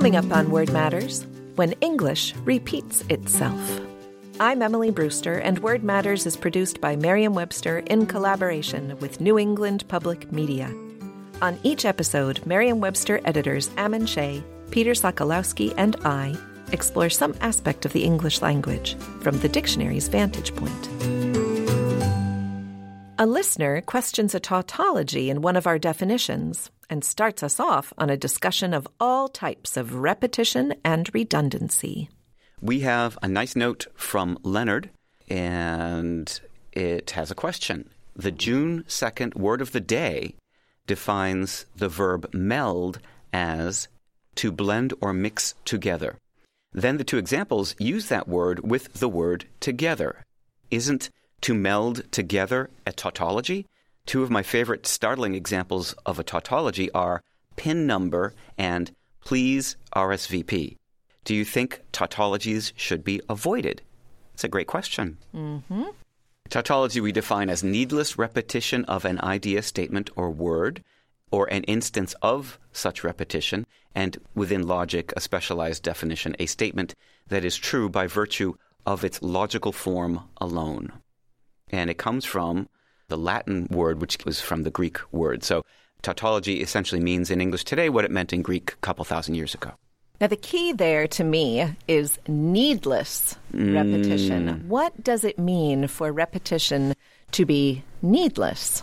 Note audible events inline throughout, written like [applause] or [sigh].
Coming up on Word Matters, when English repeats itself. I'm Emily Brewster, and Word Matters is produced by Merriam Webster in collaboration with New England Public Media. On each episode, Merriam Webster editors Ammon Shea, Peter Sokolowski, and I explore some aspect of the English language from the dictionary's vantage point. A listener questions a tautology in one of our definitions and starts us off on a discussion of all types of repetition and redundancy. We have a nice note from Leonard, and it has a question. The June 2nd word of the day defines the verb meld as to blend or mix together. Then the two examples use that word with the word together. Isn't to meld together a tautology? Two of my favorite startling examples of a tautology are pin number and please RSVP. Do you think tautologies should be avoided? It's a great question. Mm-hmm. Tautology we define as needless repetition of an idea, statement, or word, or an instance of such repetition, and within logic, a specialized definition, a statement that is true by virtue of its logical form alone. And it comes from the Latin word, which was from the Greek word. So tautology essentially means in English today what it meant in Greek a couple thousand years ago. Now, the key there to me is needless mm. repetition. What does it mean for repetition to be needless?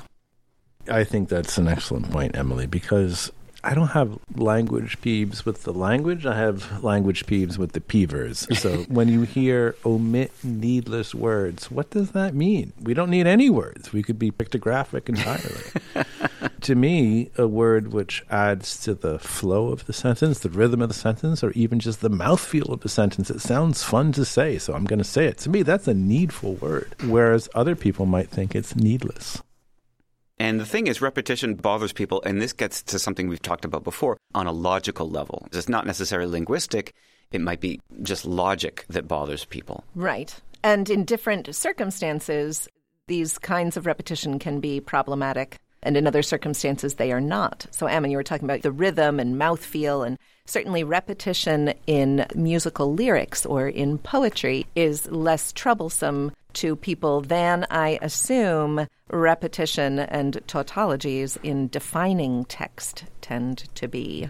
I think that's an excellent point, Emily, because I don't have language peeves with the language. I have language peeves with the peevers. So [laughs] when you hear omit needless words, what does that mean? We don't need any words. We could be pictographic entirely. [laughs] to me, a word which adds to the flow of the sentence, the rhythm of the sentence, or even just the mouthfeel of the sentence, it sounds fun to say. So I'm going to say it. To me, that's a needful word, whereas other people might think it's needless. And the thing is, repetition bothers people, and this gets to something we've talked about before on a logical level. It's not necessarily linguistic, it might be just logic that bothers people. Right. And in different circumstances, these kinds of repetition can be problematic. And in other circumstances, they are not. So, Ammon, you were talking about the rhythm and mouthfeel, and certainly repetition in musical lyrics or in poetry is less troublesome to people than I assume repetition and tautologies in defining text tend to be.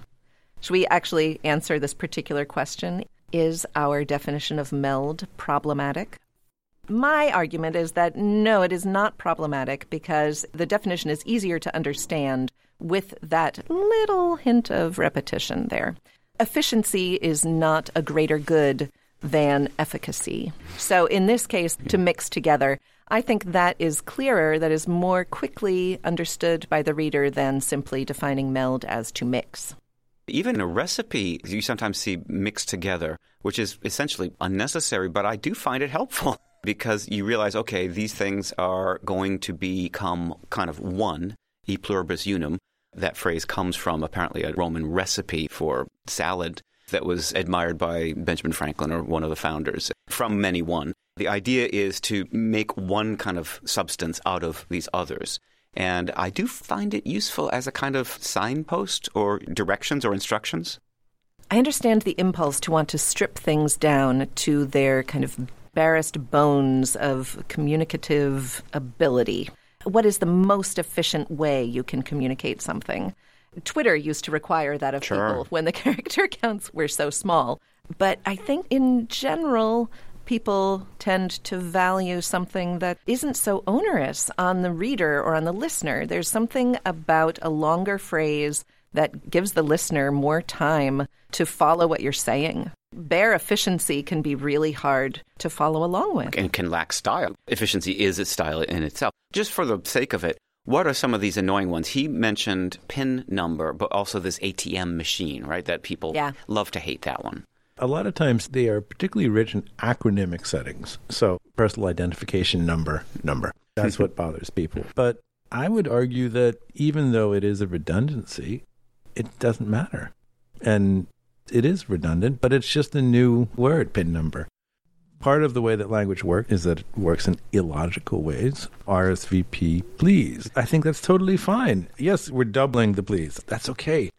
Should we actually answer this particular question? Is our definition of meld problematic? My argument is that no, it is not problematic because the definition is easier to understand with that little hint of repetition there. Efficiency is not a greater good than efficacy. So, in this case, to mix together, I think that is clearer, that is more quickly understood by the reader than simply defining meld as to mix. Even a recipe, you sometimes see mixed together, which is essentially unnecessary, but I do find it helpful because you realize, okay, these things are going to become kind of one, e pluribus unum. That phrase comes from apparently a Roman recipe for salad that was admired by Benjamin Franklin or one of the founders from many one. The idea is to make one kind of substance out of these others. And I do find it useful as a kind of signpost or directions or instructions. I understand the impulse to want to strip things down to their kind of barest bones of communicative ability. What is the most efficient way you can communicate something? Twitter used to require that of Sure. people when the [laughs] character counts were so small. But I think in general, people tend to value something that isn't so onerous on the reader or on the listener. There's something about a longer phrase that gives the listener more time to follow what you're saying. Bare efficiency can be really hard to follow along with. and can lack style. Efficiency is a style in itself. Just for the sake of it, what are some of these annoying ones? He mentioned pin number, but also this ATM machine, right? That people Yeah. love to hate that one. A lot of times they are particularly rich in acronymic settings. So, personal identification number, number. That's what [laughs] bothers people. But I would argue that even though it is a redundancy, it doesn't matter. And it is redundant, but it's just a new word, pin number. Part of the way that language works is that it works in illogical ways. RSVP, please. I think that's totally fine. Yes, we're doubling the please. That's okay.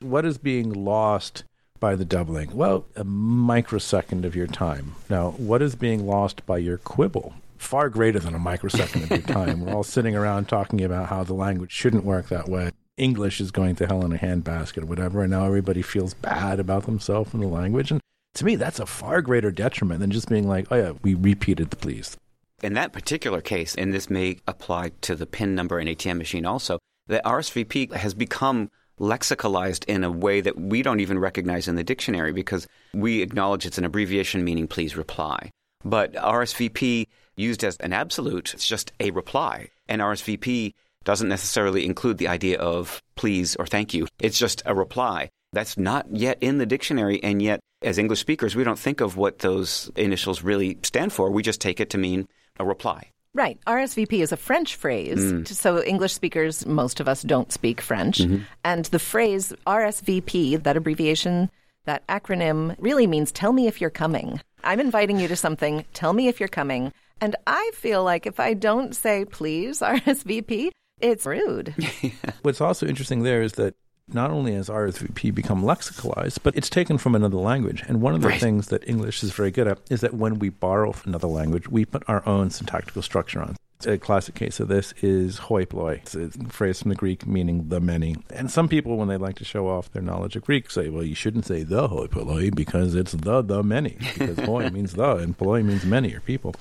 What is being lost by the doubling? Well, a microsecond of your time. Now, what is being lost by your quibble? Far greater than a microsecond of your time. We're all sitting around talking about how the language shouldn't work that way. English is going to hell in a handbasket or whatever, and now everybody feels bad about themselves and the language. And to me, that's a far greater detriment than just being like, oh, yeah, we repeated the please. In that particular case, and this may apply to the PIN number and ATM machine also, the RSVP has become lexicalized in a way that we don't even recognize in the dictionary because we acknowledge it's an abbreviation meaning please reply. But RSVP used as an absolute, it's just a reply. And RSVP doesn't necessarily include the idea of please or thank you. It's just a reply. That's not yet in the dictionary, and yet, as English speakers, we don't think of what those initials really stand for. We just take it to mean a reply. Right. RSVP is a French phrase. Mm. So English speakers, most of us don't speak French. Mm-hmm. And the phrase RSVP, that abbreviation, that acronym, really means tell me if you're coming. I'm inviting you to something, tell me if you're coming. And I feel like if I don't say please [laughs] RSVP, it's rude. [laughs] What's also interesting there is that not only has RSVP become lexicalized, but it's taken from another language. And one of the Right. things that English is very good at is that when we borrow from another language, we put our own syntactical structure on. It. A classic case of this is hoi polloi. It's a phrase from the Greek meaning the many. And some people, when they like to show off their knowledge of Greek, say, well, you shouldn't say the hoi polloi because it's the the many. Because [laughs] hoi means the and polloi means many or people.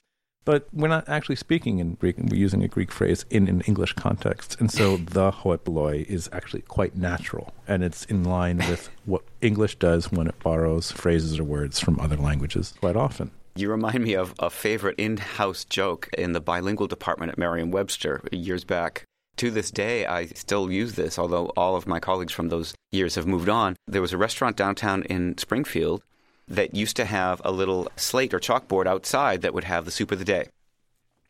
But we're not actually speaking in Greek, and we're using a Greek phrase in an English context. And so [laughs] the hoi is actually quite natural, and it's in line with what English does when it borrows phrases or words from other languages quite often. You remind me of a favorite in house joke in the bilingual department at Merriam Webster years back. To this day, I still use this, although all of my colleagues from those years have moved on. There was a restaurant downtown in Springfield that used to have a little slate or chalkboard outside that would have the soup of the day.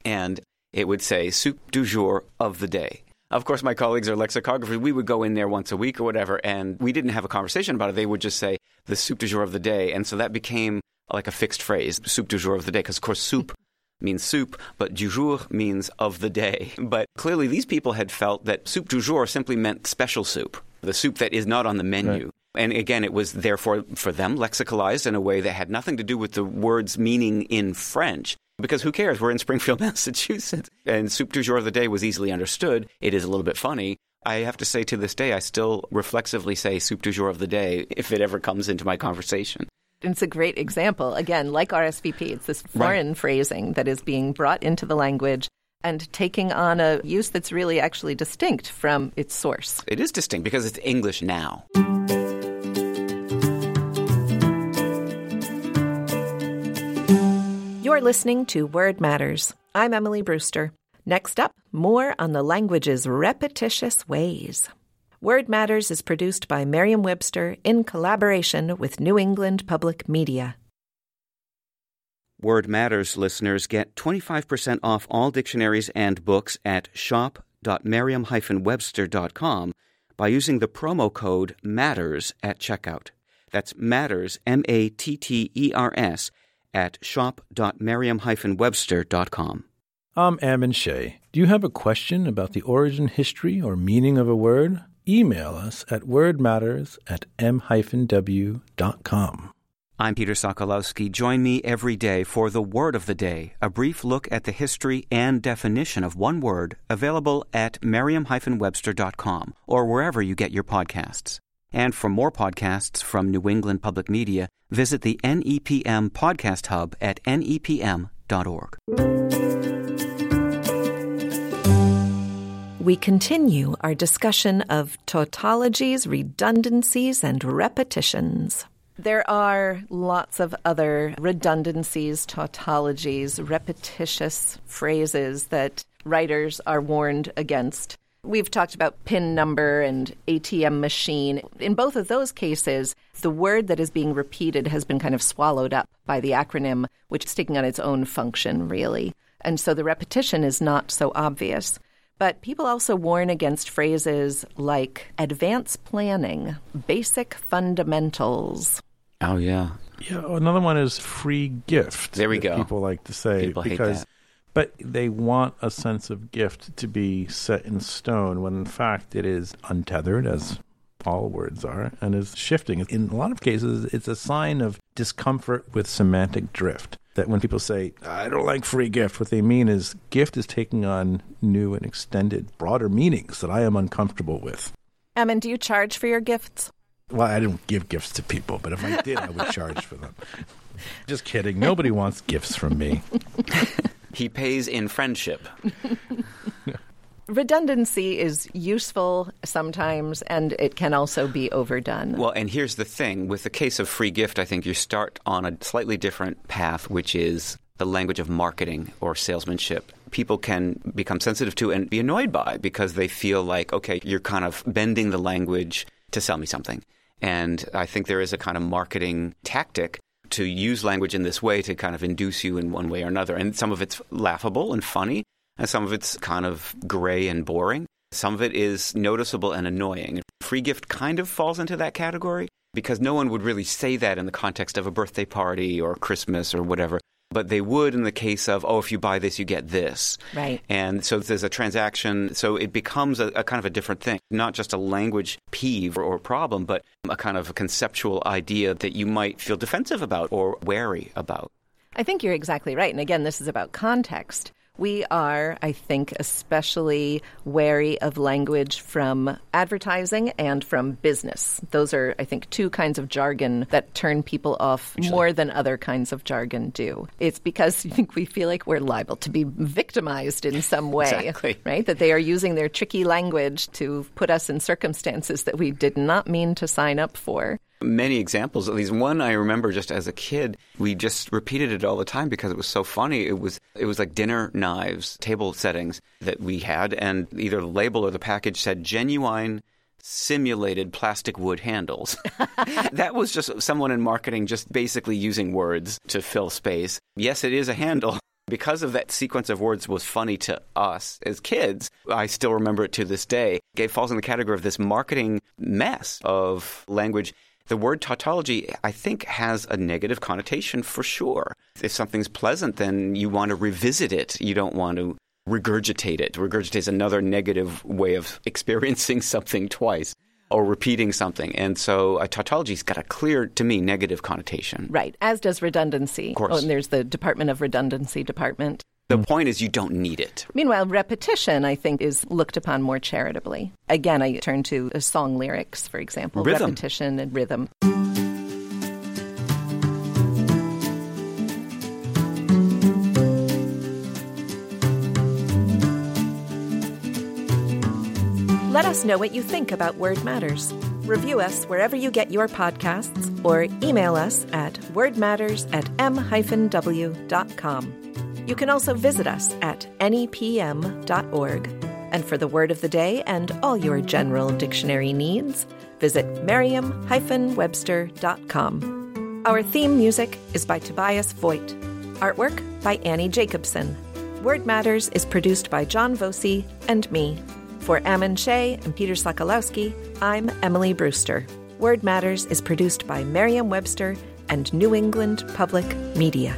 And it would say soup du jour of the day. Of course, my colleagues are lexicographers. We would go in there once a week or whatever, and we didn't have a conversation about it. They would just say the soup du jour of the day. And so that became like a fixed phrase, soup du jour of the day, because of course soup [laughs] means soup, but du jour means of the day. [laughs] But clearly these people had felt that soup du jour simply meant special soup, the soup that is not on the menu. Right. And again, it was therefore for them lexicalized in a way that had nothing to do with the word's meaning in French. Because who cares? We're in Springfield, [laughs] Massachusetts. And soup du jour of the day was easily understood. It is a little bit funny. I have to say to this day, I still reflexively say soup du jour of the day if it ever comes into my conversation. It's a great example. Again, like RSVP, it's this foreign phrasing that is being brought into the language and taking on a use that's really actually distinct from its source. It is distinct because it's English now. You're listening to Word Matters. I'm Emily Brewster. Next up, more on the language's repetitious ways. Word Matters is produced by Merriam Webster in collaboration with New England Public Media. Word Matters listeners get 25% off all dictionaries and books at shop.merriam-webster.com by using the promo code MATTERS at checkout. That's MATTERS, M A T T E R S, at shop.merriam-webster.com. I'm Ammon Shea. Do you have a question about the origin, history, or meaning of a word? Email us at wordmatters at m-w.com. I'm Peter Sokolowski. Join me every day for the Word of the Day, a brief look at the history and definition of one word, available at merriam-webster.com or wherever you get your podcasts. And for more podcasts from New England Public Media, visit the NEPM Podcast Hub at nepm.org. We continue our discussion of tautologies, redundancies, and repetitions. There are lots of other redundancies, tautologies, repetitious phrases that writers are warned against. We've talked about PIN number and ATM machine. In both of those cases, the word that is being repeated has been kind of swallowed up by the acronym, which is taking on its own function, really. And so the repetition is not so obvious. But people also warn against phrases like advance planning, basic fundamentals. Oh, yeah. Yeah, another one is free gift. There we go. People like to say People hate because, that. But they want a sense of gift to be set in stone when in fact it is untethered, as all words are, and is shifting. In a lot of cases, it's a sign of discomfort with semantic drift. That when people say, I don't like free gift, what they mean is gift is taking on new and extended, broader meanings that I am uncomfortable with. Ammon, do you charge for your gifts? Well, I don't give gifts to people, but if I did, I would charge for them. [laughs] Just kidding. Nobody wants gifts from me. [laughs] He pays in friendship. [laughs] Redundancy is useful sometimes, and it can also be overdone. Well, and here's the thing with the case of free gift, I think you start on a slightly different path, which is the language of marketing or salesmanship. People can become sensitive to and be annoyed by because they feel like, okay, you're kind of bending the language to sell me something. And I think there is a kind of marketing tactic to use language in this way to kind of induce you in one way or another. And some of it's laughable and funny, and some of it's kind of gray and boring. Some of it is noticeable and annoying. Free gift kind of falls into that category because no one would really say that in the context of a birthday party or Christmas or whatever. But they would in the case of, oh, if you buy this, you get this. Right. And so there's a transaction. So it becomes a, a kind of a different thing, not just a language peeve or, or problem, but a kind of a conceptual idea that you might feel defensive about or wary about. I think you're exactly right. And again, this is about context. We are, I think, especially wary of language from advertising and from business. Those are, I think, two kinds of jargon that turn people off more than other kinds of jargon do. It's because [laughs] I think we feel like we're liable to be victimized in some way, Exactly. right? That they are using their tricky language to put us in circumstances that we did not mean to sign up for. Many examples. At least one I remember just as a kid. We just repeated it all the time because it was so funny. It was it was like dinner knives, table settings that we had, and either the label or the package said genuine simulated plastic wood handles. [laughs] that was just someone in marketing just basically using words to fill space. Yes, it is a handle. [laughs] Because of that sequence of words was funny to us as kids, I still remember it to this day. It falls in the category of this marketing mess of language. The word tautology, I think, has a negative connotation for sure. If something's pleasant, then you want to revisit it. You don't want to regurgitate it. Regurgitate is another negative way of [laughs] experiencing something twice or repeating something. And so a tautology's got a clear, to me, negative connotation. Right, as does redundancy. Of course. Oh, and there's the Department of Redundancy department. The mm. point is you don't need it. Meanwhile, repetition, I think, is looked upon more charitably. Again, I turn to song lyrics, for example, Rhythm. repetition and rhythm. Let us know what you think about Word Matters. Review us wherever you get your podcasts or email us at wordmatters at m-w.com. You can also visit us at nepm.org. And for the word of the day and all your general dictionary needs, visit merriam-webster.com. Our theme music is by Tobias Voigt. Artwork by Annie Jacobson. Word Matters is produced by John Voci and me. For Ammon Shea and Peter Sokolowski, I'm Emily Brewster. Word Matters is produced by Merriam Webster and New England Public Media.